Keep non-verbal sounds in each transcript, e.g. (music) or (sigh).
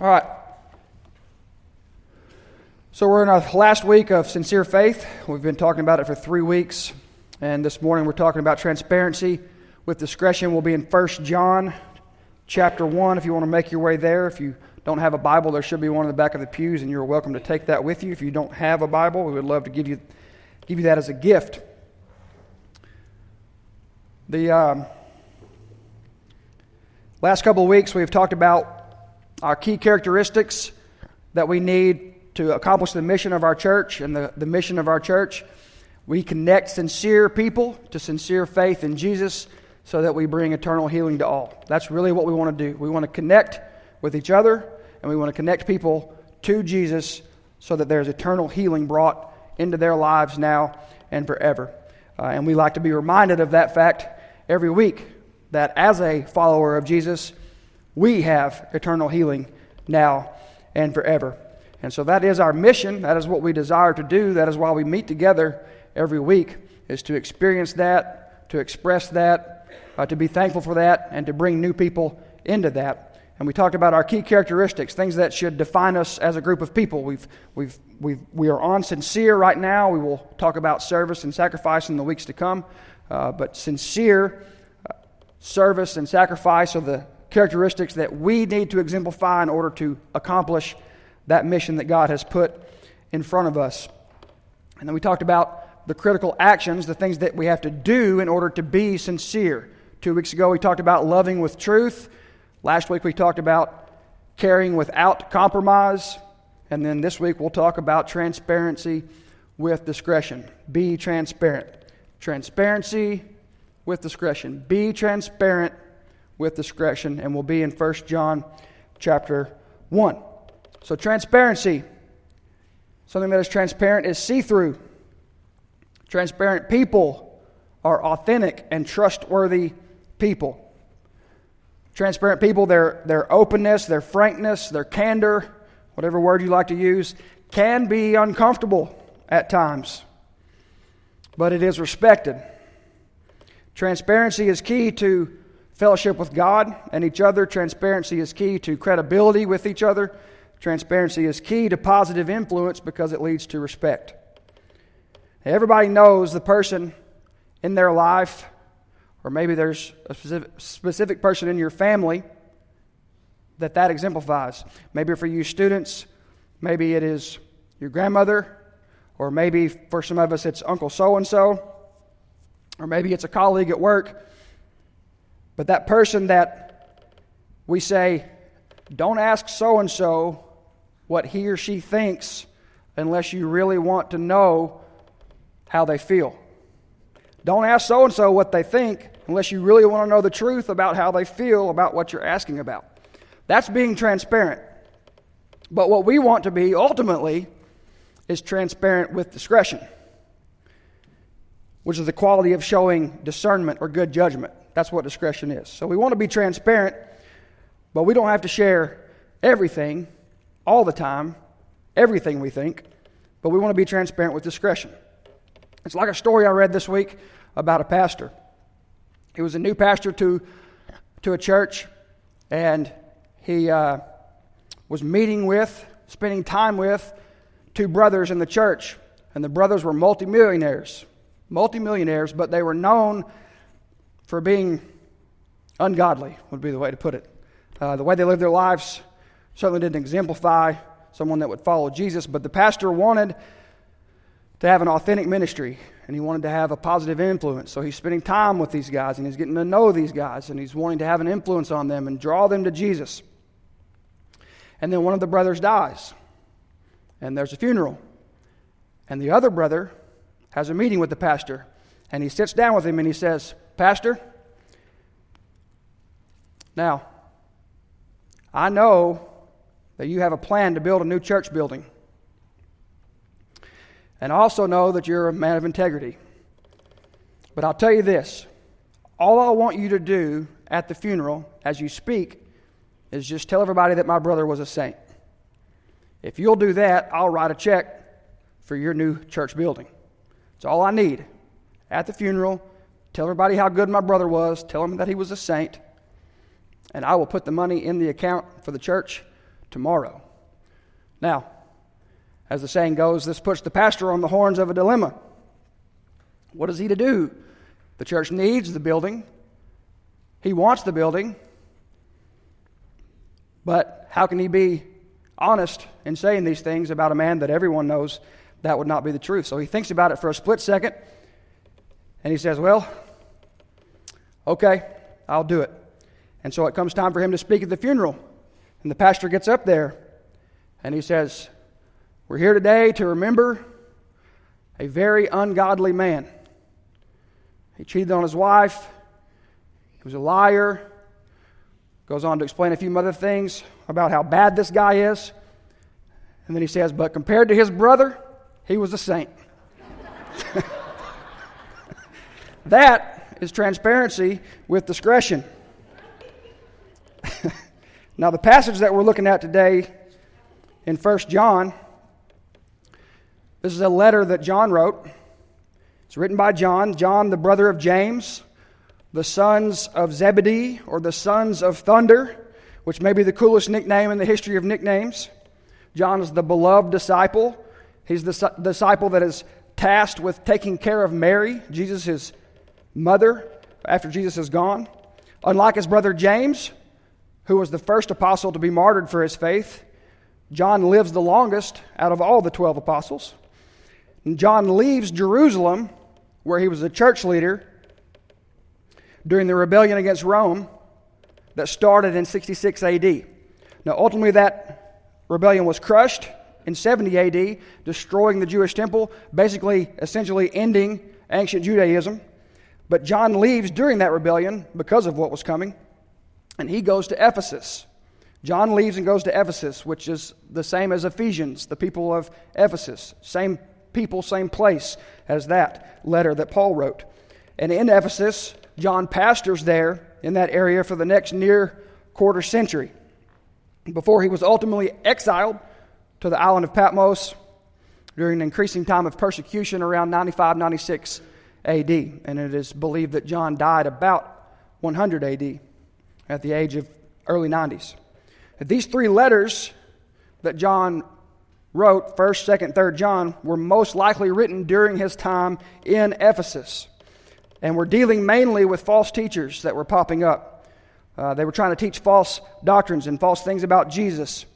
All right. So we're in our last week of sincere faith. We've been talking about it for three weeks, and this morning we're talking about transparency with discretion. We'll be in 1 John chapter 1 if you want to make your way there. If you don't have a Bible, there should be one in the back of the pews, and you're welcome to take that with you. If you don't have a Bible, we would love to give you, give you that as a gift. The um, last couple of weeks, we've talked about our key characteristics that we need to accomplish the mission of our church and the, the mission of our church. We connect sincere people to sincere faith in Jesus so that we bring eternal healing to all. That's really what we want to do. We want to connect with each other and we want to connect people to Jesus so that there's eternal healing brought into their lives now and forever. Uh, and we like to be reminded of that fact every week that as a follower of Jesus, we have eternal healing now and forever. And so that is our mission. That is what we desire to do. That is why we meet together every week, is to experience that, to express that, uh, to be thankful for that, and to bring new people into that. And we talked about our key characteristics, things that should define us as a group of people. We've, we've, we've, we are on sincere right now. We will talk about service and sacrifice in the weeks to come. Uh, but sincere uh, service and sacrifice are the characteristics that we need to exemplify in order to accomplish that mission that God has put in front of us. And then we talked about the critical actions, the things that we have to do in order to be sincere. Two weeks ago, we talked about loving with truth. Last week, we talked about caring without compromise. And then this week, we'll talk about transparency with discretion. Be transparent. Transparency with discretion. Be transparent with discretion, and we'll be in 1 John chapter 1. So, transparency. Something that is transparent is see through. Transparent people are authentic and trustworthy people. Transparent people, their, their openness, their frankness, their candor, whatever word you like to use, can be uncomfortable at times, but it is respected. Transparency is key to fellowship with God and each other. Transparency is key to credibility with each other. Transparency is key to positive influence because it leads to respect. Everybody knows the person in their life, or maybe there's a specific, specific person in your family that that exemplifies. Maybe for you students, maybe it is your grandmother, or maybe for some of us it's Uncle so and so, or maybe it's a colleague at work but that person that we say, don't ask so and so what he or she thinks unless you really want to know how they feel. Don't ask so and so what they think unless you really want to know the truth about how they feel about what you're asking about. That's being transparent. But what we want to be ultimately is transparent with discretion, which is the quality of showing discernment or good judgment. That's what discretion is. So we want to be transparent, but we don't have to share everything all the time, everything we think, but we want to be transparent with discretion. It's like a story I read this week about a pastor. He was a new pastor to, to a church, and he uh, was meeting with, spending time with two brothers in the church. And the brothers were multimillionaires, multimillionaires, but they were known for being ungodly, would be the way to put it. Uh, the way they lived their lives certainly didn't exemplify someone that would follow Jesus, but the pastor wanted to have an authentic ministry and he wanted to have a positive influence. So he's spending time with these guys and he's getting to know these guys and he's wanting to have an influence on them and draw them to Jesus. And then one of the brothers dies and there's a funeral. And the other brother has a meeting with the pastor and he sits down with him and he says, Pastor, now, I know that you have a plan to build a new church building. And I also know that you're a man of integrity. But I'll tell you this all I want you to do at the funeral as you speak is just tell everybody that my brother was a saint. If you'll do that, I'll write a check for your new church building. It's all I need. At the funeral, Tell everybody how good my brother was. Tell them that he was a saint. And I will put the money in the account for the church tomorrow. Now, as the saying goes, this puts the pastor on the horns of a dilemma. What is he to do? The church needs the building, he wants the building, but how can he be honest in saying these things about a man that everyone knows that would not be the truth? So he thinks about it for a split second and he says, Well, okay, I'll do it. And so it comes time for him to speak at the funeral. And the pastor gets up there and he says, We're here today to remember a very ungodly man. He cheated on his wife, he was a liar. Goes on to explain a few other things about how bad this guy is. And then he says, But compared to his brother, he was a saint. (laughs) that is transparency with discretion. (laughs) now, the passage that we're looking at today in 1 John, this is a letter that John wrote. It's written by John, John, the brother of James, the sons of Zebedee, or the sons of thunder, which may be the coolest nickname in the history of nicknames. John is the beloved disciple. He's the disciple that is tasked with taking care of Mary, Jesus' mother, after Jesus is gone. Unlike his brother James, who was the first apostle to be martyred for his faith, John lives the longest out of all the 12 apostles. John leaves Jerusalem, where he was a church leader, during the rebellion against Rome that started in 66 AD. Now, ultimately, that rebellion was crushed in 70 AD, destroying the Jewish temple, basically, essentially ending ancient Judaism. But John leaves during that rebellion because of what was coming, and he goes to Ephesus. John leaves and goes to Ephesus, which is the same as Ephesians, the people of Ephesus. Same people, same place as that letter that Paul wrote. And in Ephesus, John pastors there in that area for the next near quarter century before he was ultimately exiled to the island of Patmos during an increasing time of persecution around 95 96 AD. And it is believed that John died about 100 AD at the age of early 90s. These three letters that John wrote, 1st, 2nd, 3rd John, were most likely written during his time in Ephesus. And were dealing mainly with false teachers that were popping up. Uh, they were trying to teach false doctrines and false things about Jesus.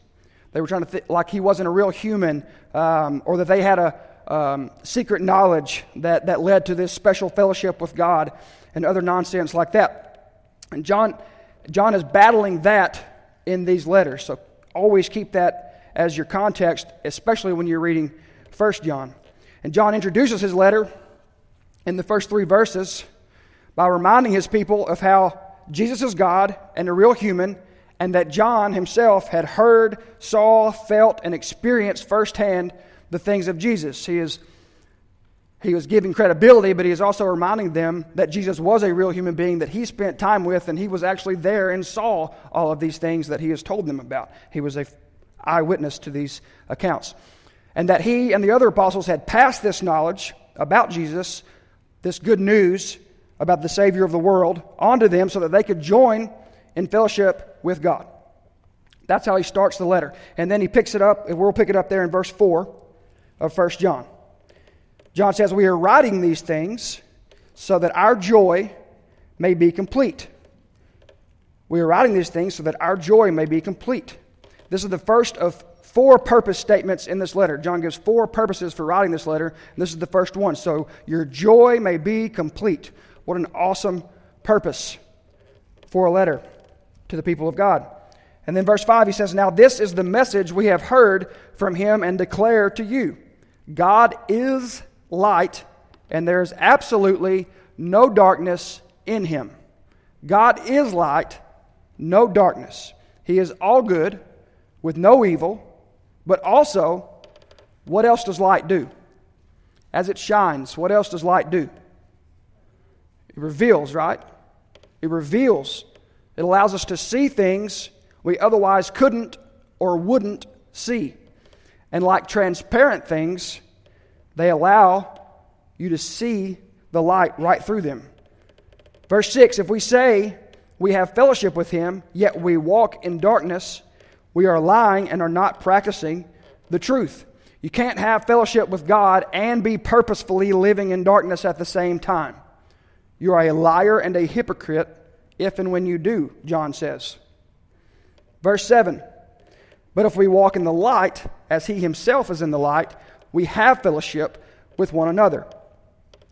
They were trying to, th- like he wasn't a real human, um, or that they had a um, secret knowledge that, that led to this special fellowship with God and other nonsense like that. And John, John is battling that in these letters. So always keep that as your context, especially when you're reading 1 John. And John introduces his letter in the first three verses by reminding his people of how Jesus is God and a real human, and that John himself had heard, saw, felt, and experienced firsthand the things of Jesus. He is he was giving credibility, but he is also reminding them that Jesus was a real human being that he spent time with, and he was actually there and saw all of these things that he has told them about. He was a eyewitness to these accounts. And that he and the other apostles had passed this knowledge about Jesus, this good news about the Savior of the world, onto them so that they could join in fellowship with God. That's how he starts the letter. And then he picks it up, and we'll pick it up there in verse 4 of 1 John. John says, We are writing these things so that our joy may be complete. We are writing these things so that our joy may be complete. This is the first of four purpose statements in this letter. John gives four purposes for writing this letter, and this is the first one. So, your joy may be complete. What an awesome purpose for a letter to the people of God. And then, verse 5, he says, Now this is the message we have heard from him and declare to you God is light, and there is absolutely no darkness in him. God is light, no darkness. He is all good, with no evil, but also, what else does light do? As it shines, what else does light do? It reveals, right? It reveals. It allows us to see things we otherwise couldn't or wouldn't see. And like transparent things, they allow you to see the light right through them. Verse 6 If we say we have fellowship with him, yet we walk in darkness, we are lying and are not practicing the truth. You can't have fellowship with God and be purposefully living in darkness at the same time. You are a liar and a hypocrite if and when you do, John says. Verse 7 But if we walk in the light, as he himself is in the light, we have fellowship with one another.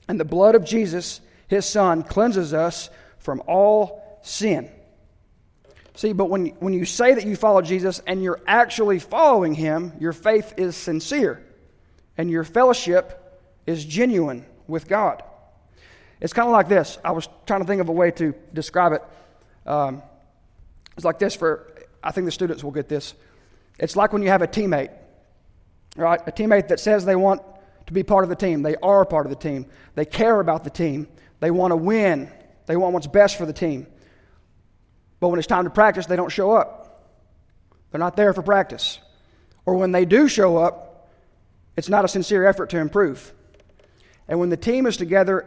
And the blood of Jesus, his son, cleanses us from all sin. See, but when, when you say that you follow Jesus and you're actually following him, your faith is sincere and your fellowship is genuine with God. It's kind of like this. I was trying to think of a way to describe it. Um, it's like this for, I think the students will get this. It's like when you have a teammate, right? A teammate that says they want to be part of the team. They are part of the team. They care about the team. They want to win. They want what's best for the team. But when it's time to practice, they don't show up. They're not there for practice. Or when they do show up, it's not a sincere effort to improve. And when the team is together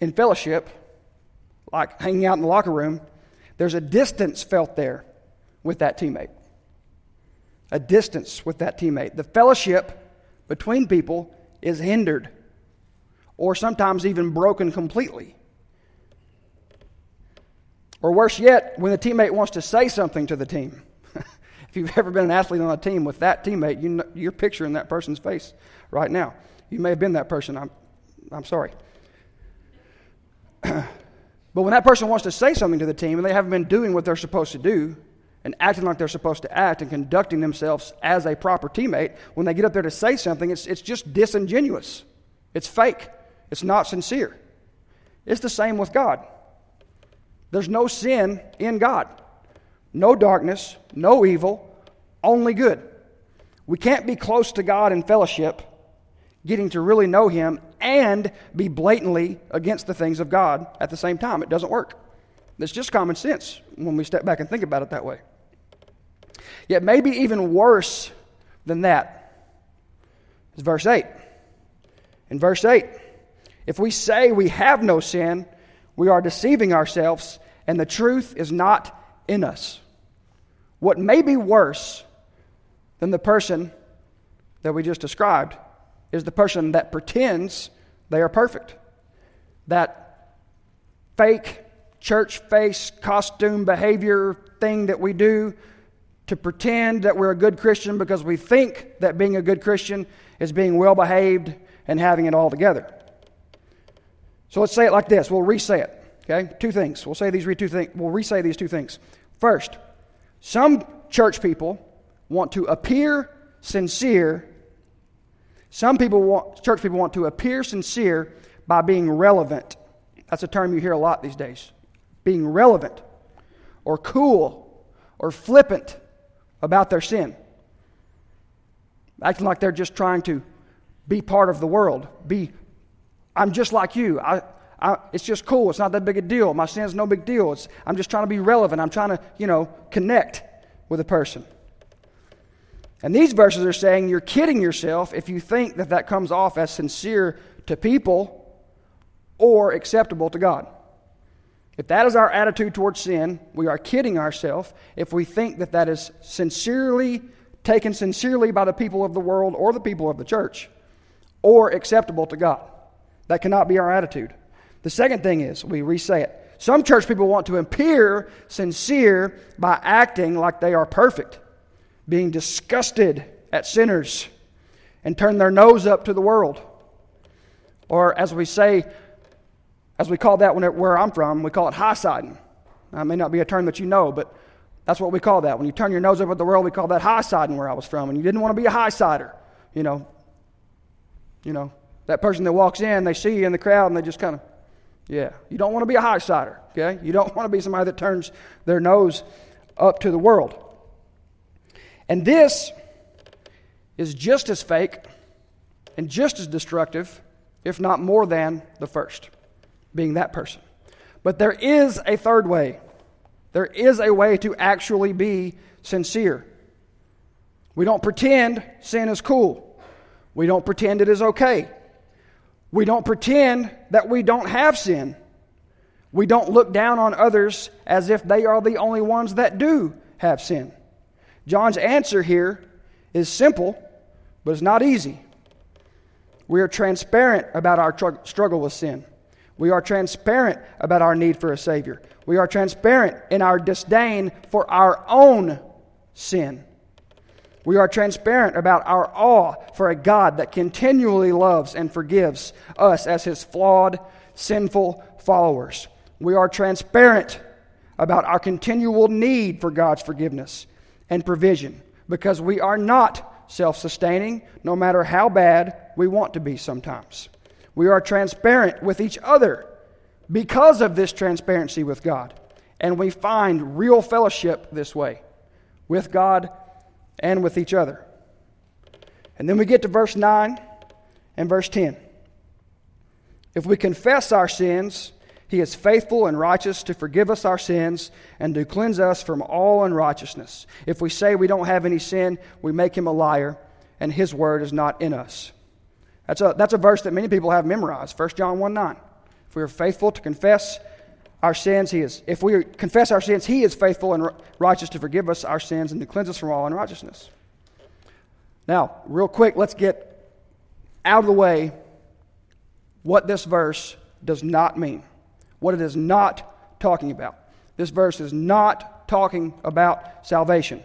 in fellowship, like hanging out in the locker room, there's a distance felt there with that teammate. A distance with that teammate. The fellowship between people is hindered or sometimes even broken completely. Or worse yet, when the teammate wants to say something to the team. (laughs) if you've ever been an athlete on a team with that teammate, you know, you're picturing that person's face right now. You may have been that person. I'm, I'm sorry. (clears throat) but when that person wants to say something to the team and they haven't been doing what they're supposed to do and acting like they're supposed to act and conducting themselves as a proper teammate, when they get up there to say something, it's, it's just disingenuous. It's fake. It's not sincere. It's the same with God. There's no sin in God, no darkness, no evil, only good. We can't be close to God in fellowship, getting to really know Him, and be blatantly against the things of God at the same time. It doesn't work. It's just common sense when we step back and think about it that way. Yet, maybe even worse than that is verse 8. In verse 8, if we say we have no sin, we are deceiving ourselves and the truth is not in us. What may be worse than the person that we just described is the person that pretends they are perfect. That fake church face costume behavior thing that we do to pretend that we're a good Christian because we think that being a good Christian is being well behaved and having it all together. So let's say it like this. We'll re say it. Okay? Two things. We'll say these two things. We'll re-say these two things. First, some church people want to appear sincere. Some people want, church people want to appear sincere by being relevant. That's a term you hear a lot these days. Being relevant or cool or flippant about their sin. Acting like they're just trying to be part of the world. Be, I'm just like you. I, I, it's just cool. It's not that big a deal. My sin's no big deal. It's, I'm just trying to be relevant. I'm trying to, you know, connect with a person. And these verses are saying you're kidding yourself if you think that that comes off as sincere to people or acceptable to God. If that is our attitude towards sin, we are kidding ourselves if we think that that is sincerely taken sincerely by the people of the world or the people of the church or acceptable to God. That cannot be our attitude. The second thing is, we re say it. Some church people want to appear sincere by acting like they are perfect, being disgusted at sinners, and turn their nose up to the world. Or, as we say, as we call that it, where I'm from, we call it high siding. That may not be a term that you know, but that's what we call that. When you turn your nose up at the world, we call that high siding where I was from. And you didn't want to be a high sider. You know, you know, that person that walks in, they see you in the crowd and they just kind of yeah. You don't want to be a high sider, okay? You don't want to be somebody that turns their nose up to the world. And this is just as fake and just as destructive, if not more than the first, being that person. But there is a third way. There is a way to actually be sincere. We don't pretend sin is cool. We don't pretend it is okay. We don't pretend that we don't have sin. We don't look down on others as if they are the only ones that do have sin. John's answer here is simple, but it's not easy. We are transparent about our tr- struggle with sin. We are transparent about our need for a Savior. We are transparent in our disdain for our own sin. We are transparent about our awe for a God that continually loves and forgives us as His flawed, sinful followers. We are transparent about our continual need for God's forgiveness and provision because we are not self sustaining, no matter how bad we want to be sometimes. We are transparent with each other because of this transparency with God. And we find real fellowship this way with God and with each other. And then we get to verse 9 and verse 10. If we confess our sins, he is faithful and righteous to forgive us our sins and to cleanse us from all unrighteousness. If we say we don't have any sin, we make him a liar, and his word is not in us. That's a, that's a verse that many people have memorized 1 John 1 9. If we are faithful to confess our sins, he is. If we confess our sins, he is faithful and righteous to forgive us our sins and to cleanse us from all unrighteousness. Now, real quick, let's get out of the way what this verse does not mean what it is not talking about. This verse is not talking about salvation.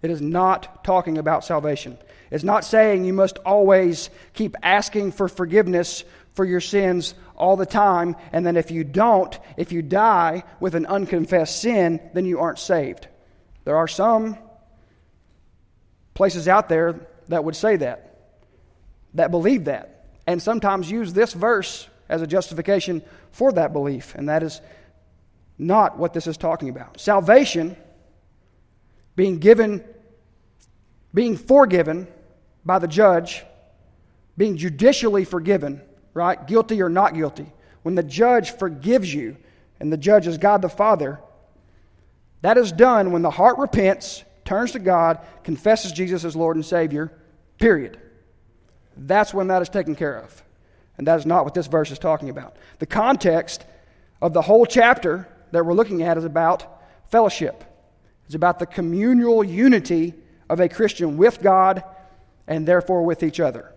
It is not talking about salvation. It's not saying you must always keep asking for forgiveness for your sins all the time, and then if you don't, if you die with an unconfessed sin, then you aren't saved. There are some places out there that would say that, that believe that, and sometimes use this verse as a justification for that belief, and that is not what this is talking about. Salvation, being given, being forgiven by the judge, being judicially forgiven, right? Guilty or not guilty. When the judge forgives you, and the judge is God the Father, that is done when the heart repents, turns to God, confesses Jesus as Lord and Savior, period. That's when that is taken care of. And that is not what this verse is talking about. The context of the whole chapter that we're looking at is about fellowship. It's about the communal unity of a Christian with God and therefore with each other.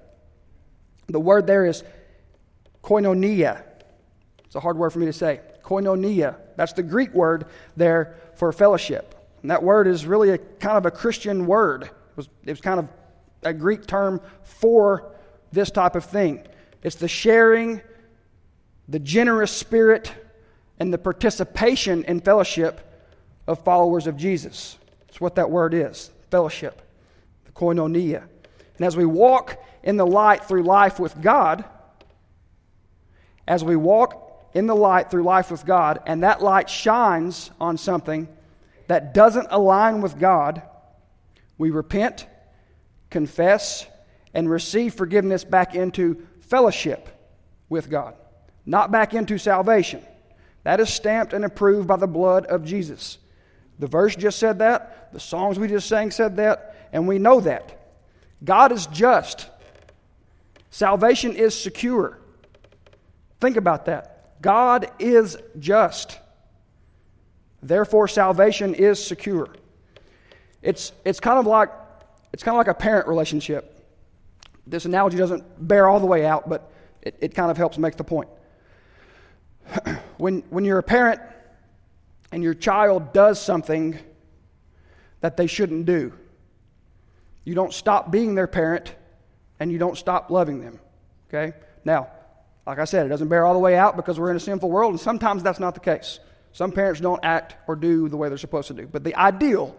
The word there is koinonia. It's a hard word for me to say. Koinonia. That's the Greek word there for fellowship. And that word is really a kind of a Christian word. It was, it was kind of a Greek term for this type of thing. It's the sharing, the generous spirit, and the participation in fellowship of followers of Jesus. That's what that word is fellowship, the koinonia. And as we walk in the light through life with God, as we walk in the light through life with God, and that light shines on something that doesn't align with God, we repent, confess, and receive forgiveness back into fellowship with God, not back into salvation. That is stamped and approved by the blood of Jesus. The verse just said that, the songs we just sang said that, and we know that. God is just. Salvation is secure. Think about that. God is just. Therefore, salvation is secure. It's, it's, kind of like, it's kind of like a parent relationship this analogy doesn't bear all the way out, but it, it kind of helps make the point. (clears throat) when, when you're a parent and your child does something that they shouldn't do, you don't stop being their parent and you don't stop loving them. Okay? Now, like I said, it doesn't bear all the way out because we're in a sinful world, and sometimes that's not the case. Some parents don't act or do the way they're supposed to do. But the ideal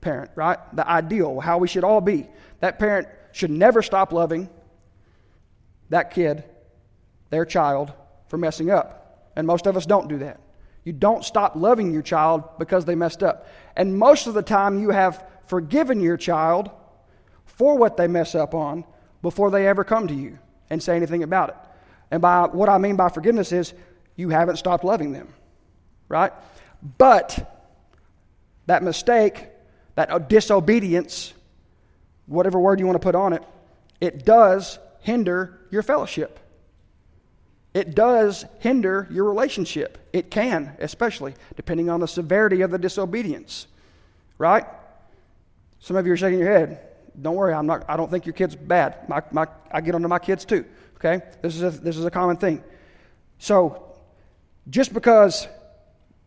parent, right? The ideal, how we should all be, that parent should never stop loving that kid, their child, for messing up. And most of us don't do that. You don't stop loving your child because they messed up. And most of the time, you have forgiven your child for what they mess up on before they ever come to you and say anything about it. And by what I mean by forgiveness is you haven't stopped loving them, right? But that mistake, that disobedience, whatever word you want to put on it, it does hinder your fellowship. It does hinder your relationship. It can, especially depending on the severity of the disobedience. Right? Some of you are shaking your head. Don't worry, I'm not, I don't think your kid's bad. My, my, I get onto my kids too. Okay? This is, a, this is a common thing. So, just because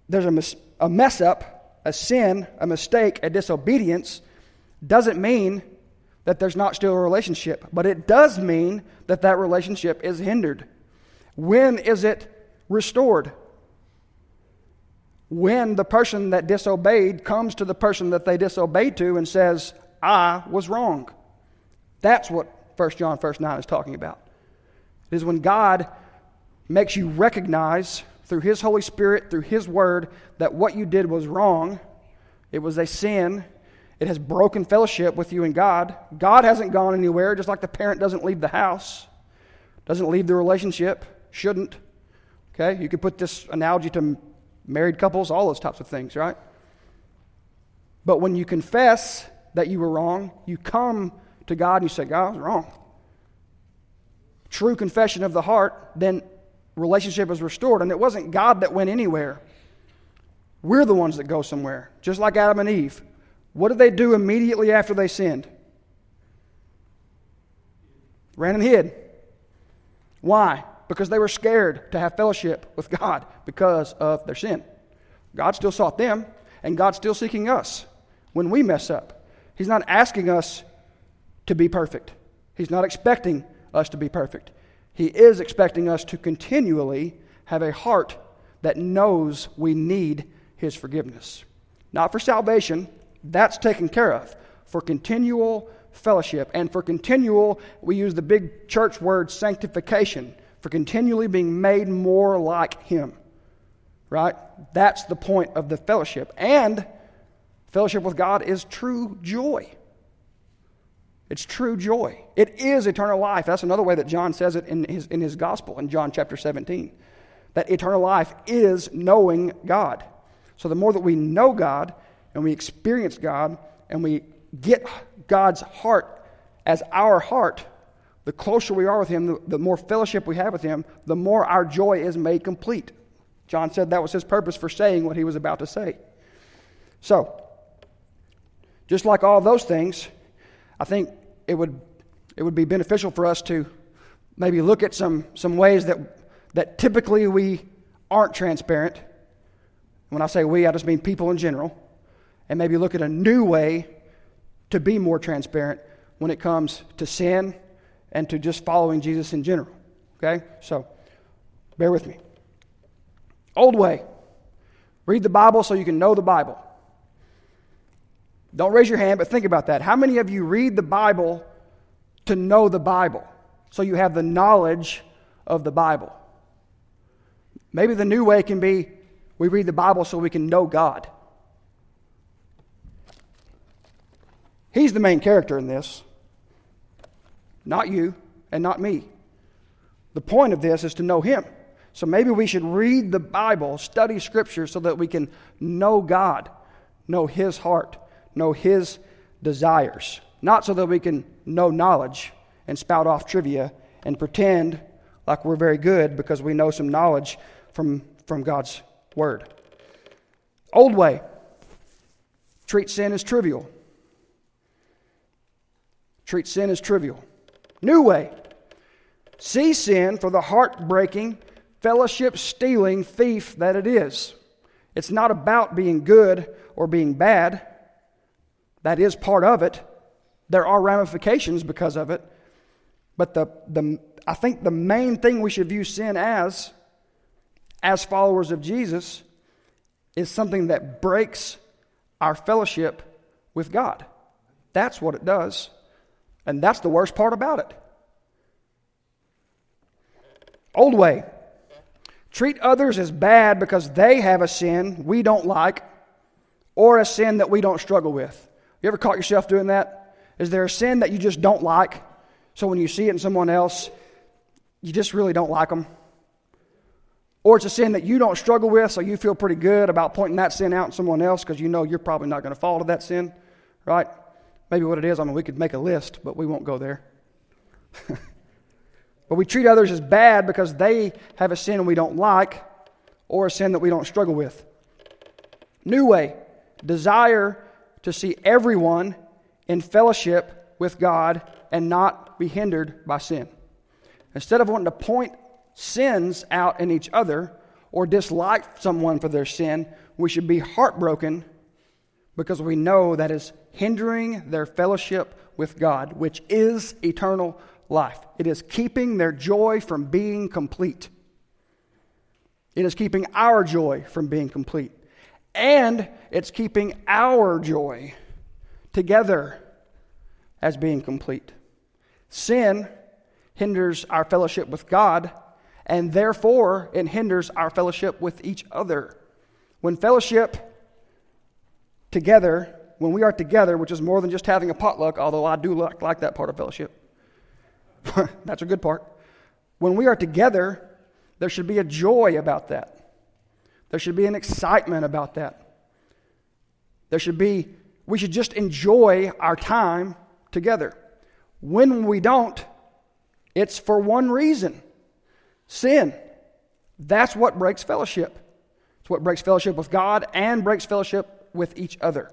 there's a, mis- a mess up, a sin, a mistake, a disobedience, doesn't mean that there's not still a relationship. But it does mean that that relationship is hindered. When is it restored? When the person that disobeyed comes to the person that they disobeyed to and says, I was wrong. That's what 1 John 1 9 is talking about. It is when God makes you recognize through His Holy Spirit, through His Word, that what you did was wrong. It was a sin. It has broken fellowship with you and God. God hasn't gone anywhere, just like the parent doesn't leave the house, doesn't leave the relationship, shouldn't. Okay? You could put this analogy to married couples, all those types of things, right? But when you confess that you were wrong, you come to God and you say, God, I was wrong. True confession of the heart, then relationship is restored. And it wasn't God that went anywhere. We're the ones that go somewhere, just like Adam and Eve. What did they do immediately after they sinned? Ran and hid. Why? Because they were scared to have fellowship with God because of their sin. God still sought them, and God's still seeking us when we mess up. He's not asking us to be perfect, He's not expecting us to be perfect. He is expecting us to continually have a heart that knows we need His forgiveness. Not for salvation, that's taken care of. For continual fellowship. And for continual, we use the big church word sanctification. For continually being made more like Him. Right? That's the point of the fellowship. And fellowship with God is true joy. It's true joy. It is eternal life. That's another way that John says it in his, in his gospel in John chapter 17. That eternal life is knowing God. So the more that we know God and we experience God and we get God's heart as our heart, the closer we are with Him, the, the more fellowship we have with Him, the more our joy is made complete. John said that was his purpose for saying what he was about to say. So, just like all those things, I think it would, it would be beneficial for us to maybe look at some, some ways that, that typically we aren't transparent. When I say we, I just mean people in general. And maybe look at a new way to be more transparent when it comes to sin and to just following Jesus in general. Okay? So, bear with me. Old way read the Bible so you can know the Bible. Don't raise your hand, but think about that. How many of you read the Bible to know the Bible? So you have the knowledge of the Bible. Maybe the new way can be we read the Bible so we can know God. He's the main character in this, not you and not me. The point of this is to know Him. So maybe we should read the Bible, study Scripture, so that we can know God, know His heart know His desires, not so that we can know knowledge and spout off trivia and pretend like we're very good because we know some knowledge from, from God's Word. Old way treat sin as trivial. Treat sin as trivial. New way see sin for the heartbreaking, fellowship stealing thief that it is. It's not about being good or being bad. That is part of it. There are ramifications because of it. But the, the, I think the main thing we should view sin as, as followers of Jesus, is something that breaks our fellowship with God. That's what it does. And that's the worst part about it. Old way treat others as bad because they have a sin we don't like or a sin that we don't struggle with. You ever caught yourself doing that? Is there a sin that you just don't like? So when you see it in someone else, you just really don't like them? Or it's a sin that you don't struggle with, so you feel pretty good about pointing that sin out in someone else because you know you're probably not going to fall to that sin, right? Maybe what it is, I mean, we could make a list, but we won't go there. (laughs) but we treat others as bad because they have a sin we don't like or a sin that we don't struggle with. New way desire to see everyone in fellowship with God and not be hindered by sin. Instead of wanting to point sins out in each other or dislike someone for their sin, we should be heartbroken because we know that is hindering their fellowship with God, which is eternal life. It is keeping their joy from being complete. It is keeping our joy from being complete. And it's keeping our joy together as being complete. Sin hinders our fellowship with God, and therefore it hinders our fellowship with each other. When fellowship together, when we are together, which is more than just having a potluck, although I do like, like that part of fellowship, (laughs) that's a good part. When we are together, there should be a joy about that. There should be an excitement about that. There should be, we should just enjoy our time together. When we don't, it's for one reason sin. That's what breaks fellowship. It's what breaks fellowship with God and breaks fellowship with each other.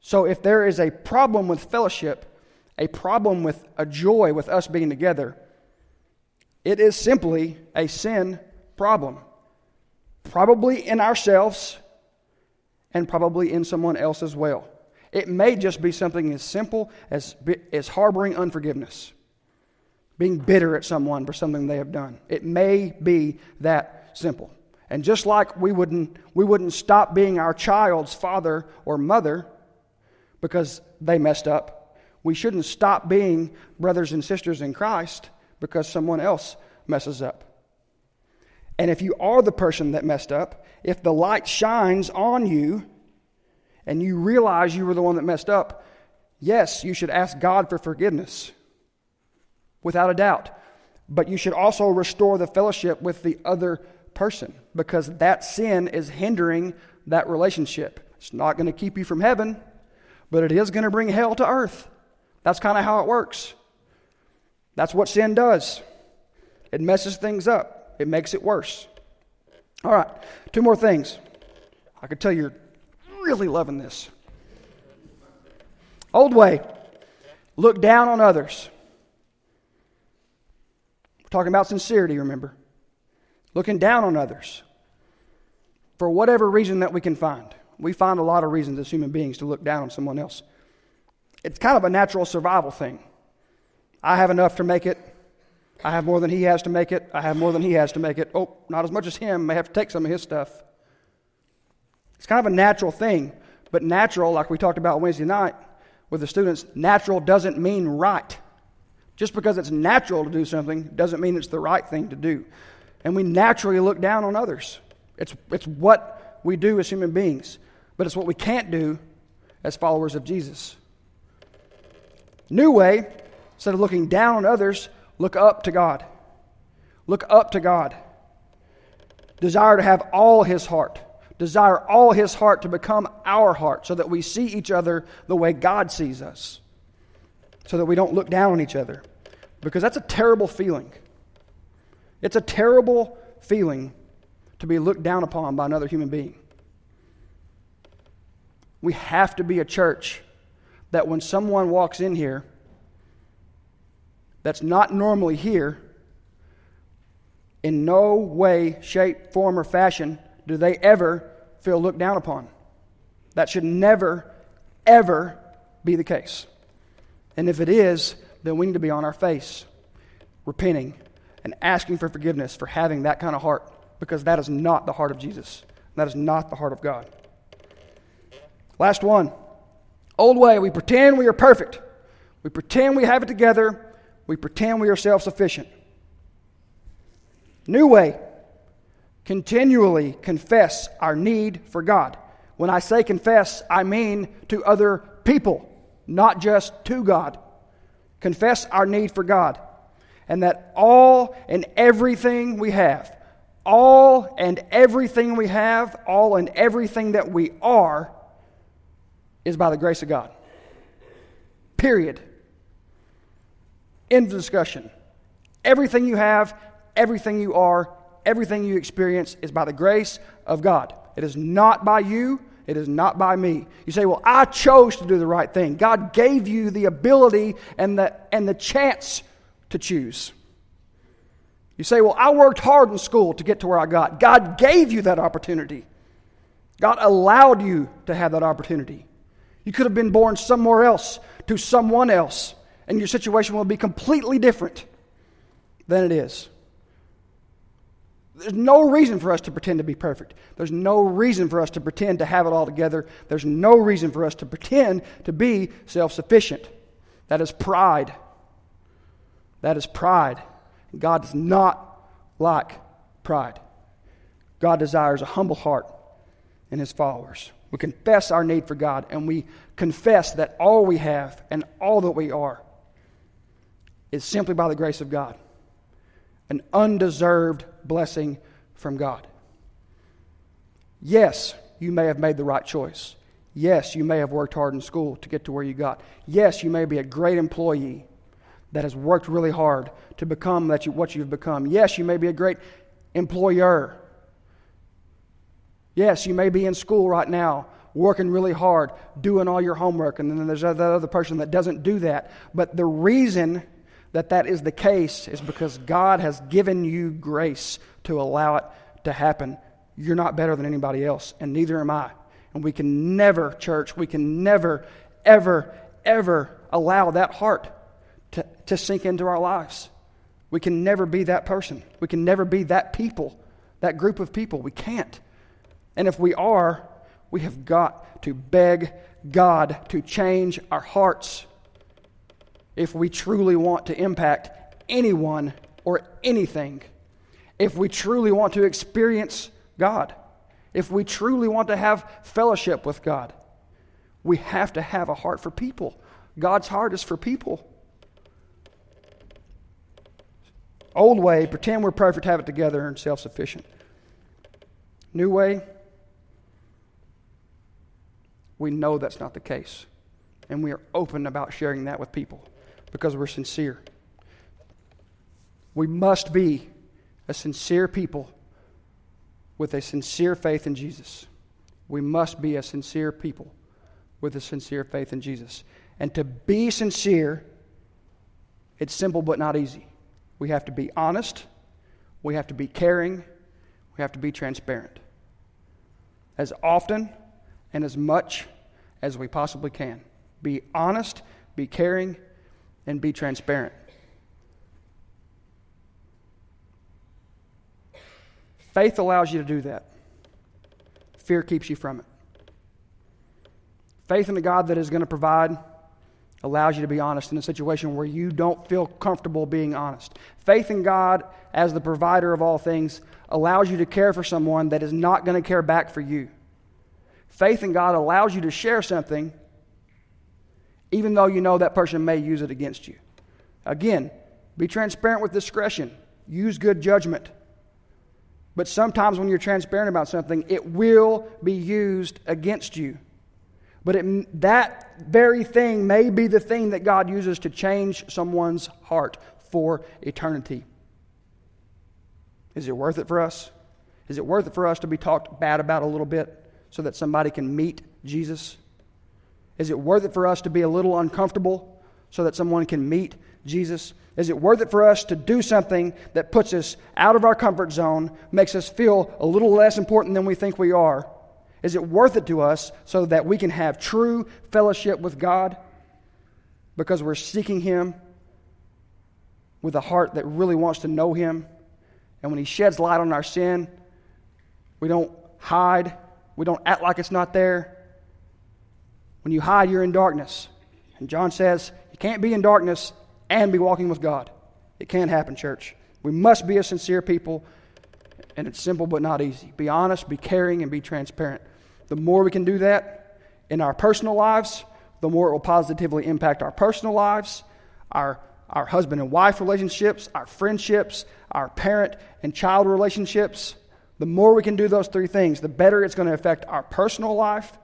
So if there is a problem with fellowship, a problem with a joy with us being together, it is simply a sin problem. Probably in ourselves and probably in someone else as well. It may just be something as simple as, as harboring unforgiveness, being bitter at someone for something they have done. It may be that simple. And just like we wouldn't, we wouldn't stop being our child's father or mother because they messed up, we shouldn't stop being brothers and sisters in Christ because someone else messes up. And if you are the person that messed up, if the light shines on you and you realize you were the one that messed up, yes, you should ask God for forgiveness, without a doubt. But you should also restore the fellowship with the other person because that sin is hindering that relationship. It's not going to keep you from heaven, but it is going to bring hell to earth. That's kind of how it works. That's what sin does. It messes things up, it makes it worse. All right, two more things. I could tell you're really loving this. Old way look down on others. We're talking about sincerity, remember? Looking down on others for whatever reason that we can find. We find a lot of reasons as human beings to look down on someone else. It's kind of a natural survival thing. I have enough to make it. I have more than he has to make it. I have more than he has to make it. Oh, not as much as him. May have to take some of his stuff. It's kind of a natural thing. But natural, like we talked about Wednesday night with the students, natural doesn't mean right. Just because it's natural to do something doesn't mean it's the right thing to do. And we naturally look down on others. It's, it's what we do as human beings, but it's what we can't do as followers of Jesus. New way, instead of looking down on others, Look up to God. Look up to God. Desire to have all His heart. Desire all His heart to become our heart so that we see each other the way God sees us. So that we don't look down on each other. Because that's a terrible feeling. It's a terrible feeling to be looked down upon by another human being. We have to be a church that when someone walks in here, that's not normally here, in no way, shape, form, or fashion do they ever feel looked down upon. That should never, ever be the case. And if it is, then we need to be on our face, repenting and asking for forgiveness for having that kind of heart, because that is not the heart of Jesus. That is not the heart of God. Last one. Old way, we pretend we are perfect. We pretend we have it together we pretend we are self sufficient. New way, continually confess our need for God. When I say confess, I mean to other people, not just to God. Confess our need for God. And that all and everything we have, all and everything we have, all and everything that we are, is by the grace of God. Period. End of discussion. Everything you have, everything you are, everything you experience is by the grace of God. It is not by you, It is not by me. You say, Well, I chose to do the right thing. God gave you the ability and the, and the chance to choose. You say, Well, I worked hard in school to get to where I got. God gave you that opportunity. God allowed you to have that opportunity. You could have been born somewhere else to someone else, and your situation will be completely different than it is. There's no reason for us to pretend to be perfect. There's no reason for us to pretend to have it all together. There's no reason for us to pretend to be self sufficient. That is pride. That is pride. God does not like pride. God desires a humble heart in his followers. We confess our need for God, and we confess that all we have and all that we are is simply by the grace of God an undeserved blessing from God. Yes, you may have made the right choice. Yes, you may have worked hard in school to get to where you got. Yes, you may be a great employee that has worked really hard to become that you, what you've become. Yes, you may be a great employer. Yes, you may be in school right now working really hard, doing all your homework, and then there's that other person that doesn't do that. But the reason that that is the case is because God has given you grace to allow it to happen. You're not better than anybody else, and neither am I. And we can never, church, we can never, ever, ever allow that heart to, to sink into our lives. We can never be that person. We can never be that people, that group of people. We can't. And if we are, we have got to beg God to change our hearts if we truly want to impact anyone or anything, if we truly want to experience God, if we truly want to have fellowship with God, we have to have a heart for people. God's heart is for people. Old way, pretend we're perfect, have it together, and self sufficient. New way, we know that's not the case. And we are open about sharing that with people because we're sincere. We must be a sincere people with a sincere faith in Jesus. We must be a sincere people with a sincere faith in Jesus. And to be sincere, it's simple but not easy. We have to be honest, we have to be caring, we have to be transparent. As often and as much as we possibly can. Be honest, be caring, and be transparent. Faith allows you to do that. Fear keeps you from it. Faith in the God that is going to provide allows you to be honest in a situation where you don't feel comfortable being honest. Faith in God as the provider of all things allows you to care for someone that is not going to care back for you. Faith in God allows you to share something even though you know that person may use it against you. Again, be transparent with discretion, use good judgment. But sometimes when you're transparent about something, it will be used against you. But it, that very thing may be the thing that God uses to change someone's heart for eternity. Is it worth it for us? Is it worth it for us to be talked bad about a little bit so that somebody can meet Jesus? Is it worth it for us to be a little uncomfortable so that someone can meet Jesus? Is it worth it for us to do something that puts us out of our comfort zone, makes us feel a little less important than we think we are? Is it worth it to us so that we can have true fellowship with God because we're seeking Him with a heart that really wants to know Him? And when He sheds light on our sin, we don't hide, we don't act like it's not there. When you hide, you're in darkness. And John says, you can't be in darkness and be walking with God. It can't happen, church. We must be a sincere people, and it's simple but not easy. Be honest, be caring, and be transparent. The more we can do that in our personal lives, the more it will positively impact our personal lives, our, our husband and wife relationships, our friendships, our parent and child relationships. The more we can do those three things, the better it's going to affect our personal life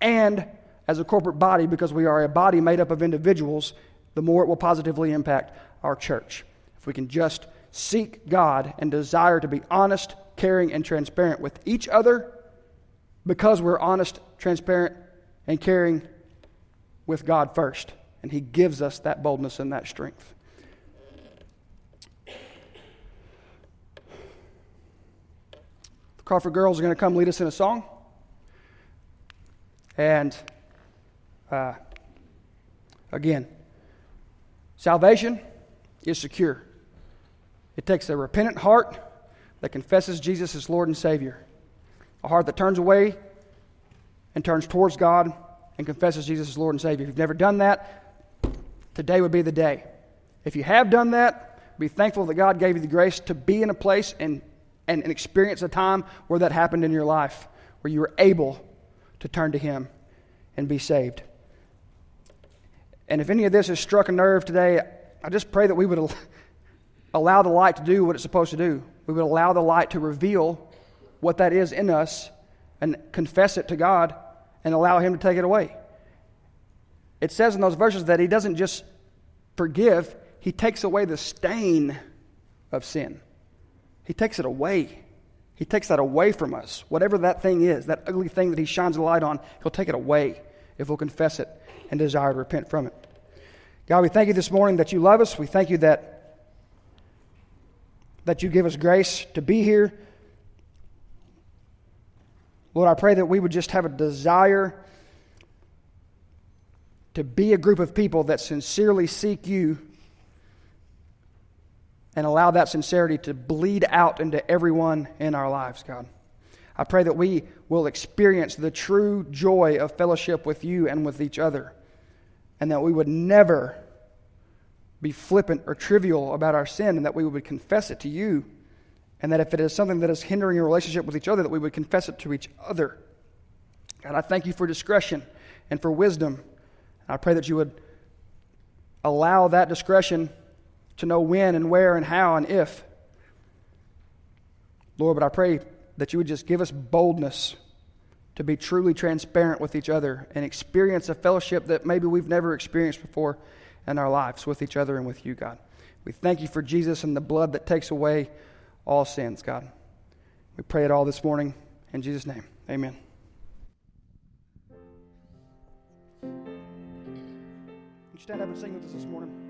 and as a corporate body, because we are a body made up of individuals, the more it will positively impact our church. If we can just seek God and desire to be honest, caring, and transparent with each other, because we're honest, transparent, and caring with God first. And He gives us that boldness and that strength. Crawford girls are going to come lead us in a song. And uh, again, salvation is secure. It takes a repentant heart that confesses Jesus as Lord and Savior, a heart that turns away and turns towards God and confesses Jesus as Lord and Savior. If you've never done that, today would be the day. If you have done that, be thankful that God gave you the grace to be in a place and, and, and experience a time where that happened in your life, where you were able to turn to Him and be saved. And if any of this has struck a nerve today, I just pray that we would (laughs) allow the light to do what it's supposed to do. We would allow the light to reveal what that is in us and confess it to God and allow Him to take it away. It says in those verses that He doesn't just forgive, He takes away the stain of sin. He takes it away. He takes that away from us. Whatever that thing is, that ugly thing that He shines a light on, He'll take it away if we'll confess it and desire to repent from it. God, we thank you this morning that you love us. We thank you that, that you give us grace to be here. Lord, I pray that we would just have a desire to be a group of people that sincerely seek you and allow that sincerity to bleed out into everyone in our lives, God. I pray that we will experience the true joy of fellowship with you and with each other and that we would never be flippant or trivial about our sin, and that we would confess it to you, and that if it is something that is hindering a relationship with each other, that we would confess it to each other. God, I thank you for discretion and for wisdom. I pray that you would allow that discretion to know when and where and how and if. Lord, but I pray that you would just give us boldness to be truly transparent with each other and experience a fellowship that maybe we've never experienced before in our lives with each other and with you, God. We thank you for Jesus and the blood that takes away all sins, God. We pray it all this morning. In Jesus' name, amen. stand up and sing with us this morning?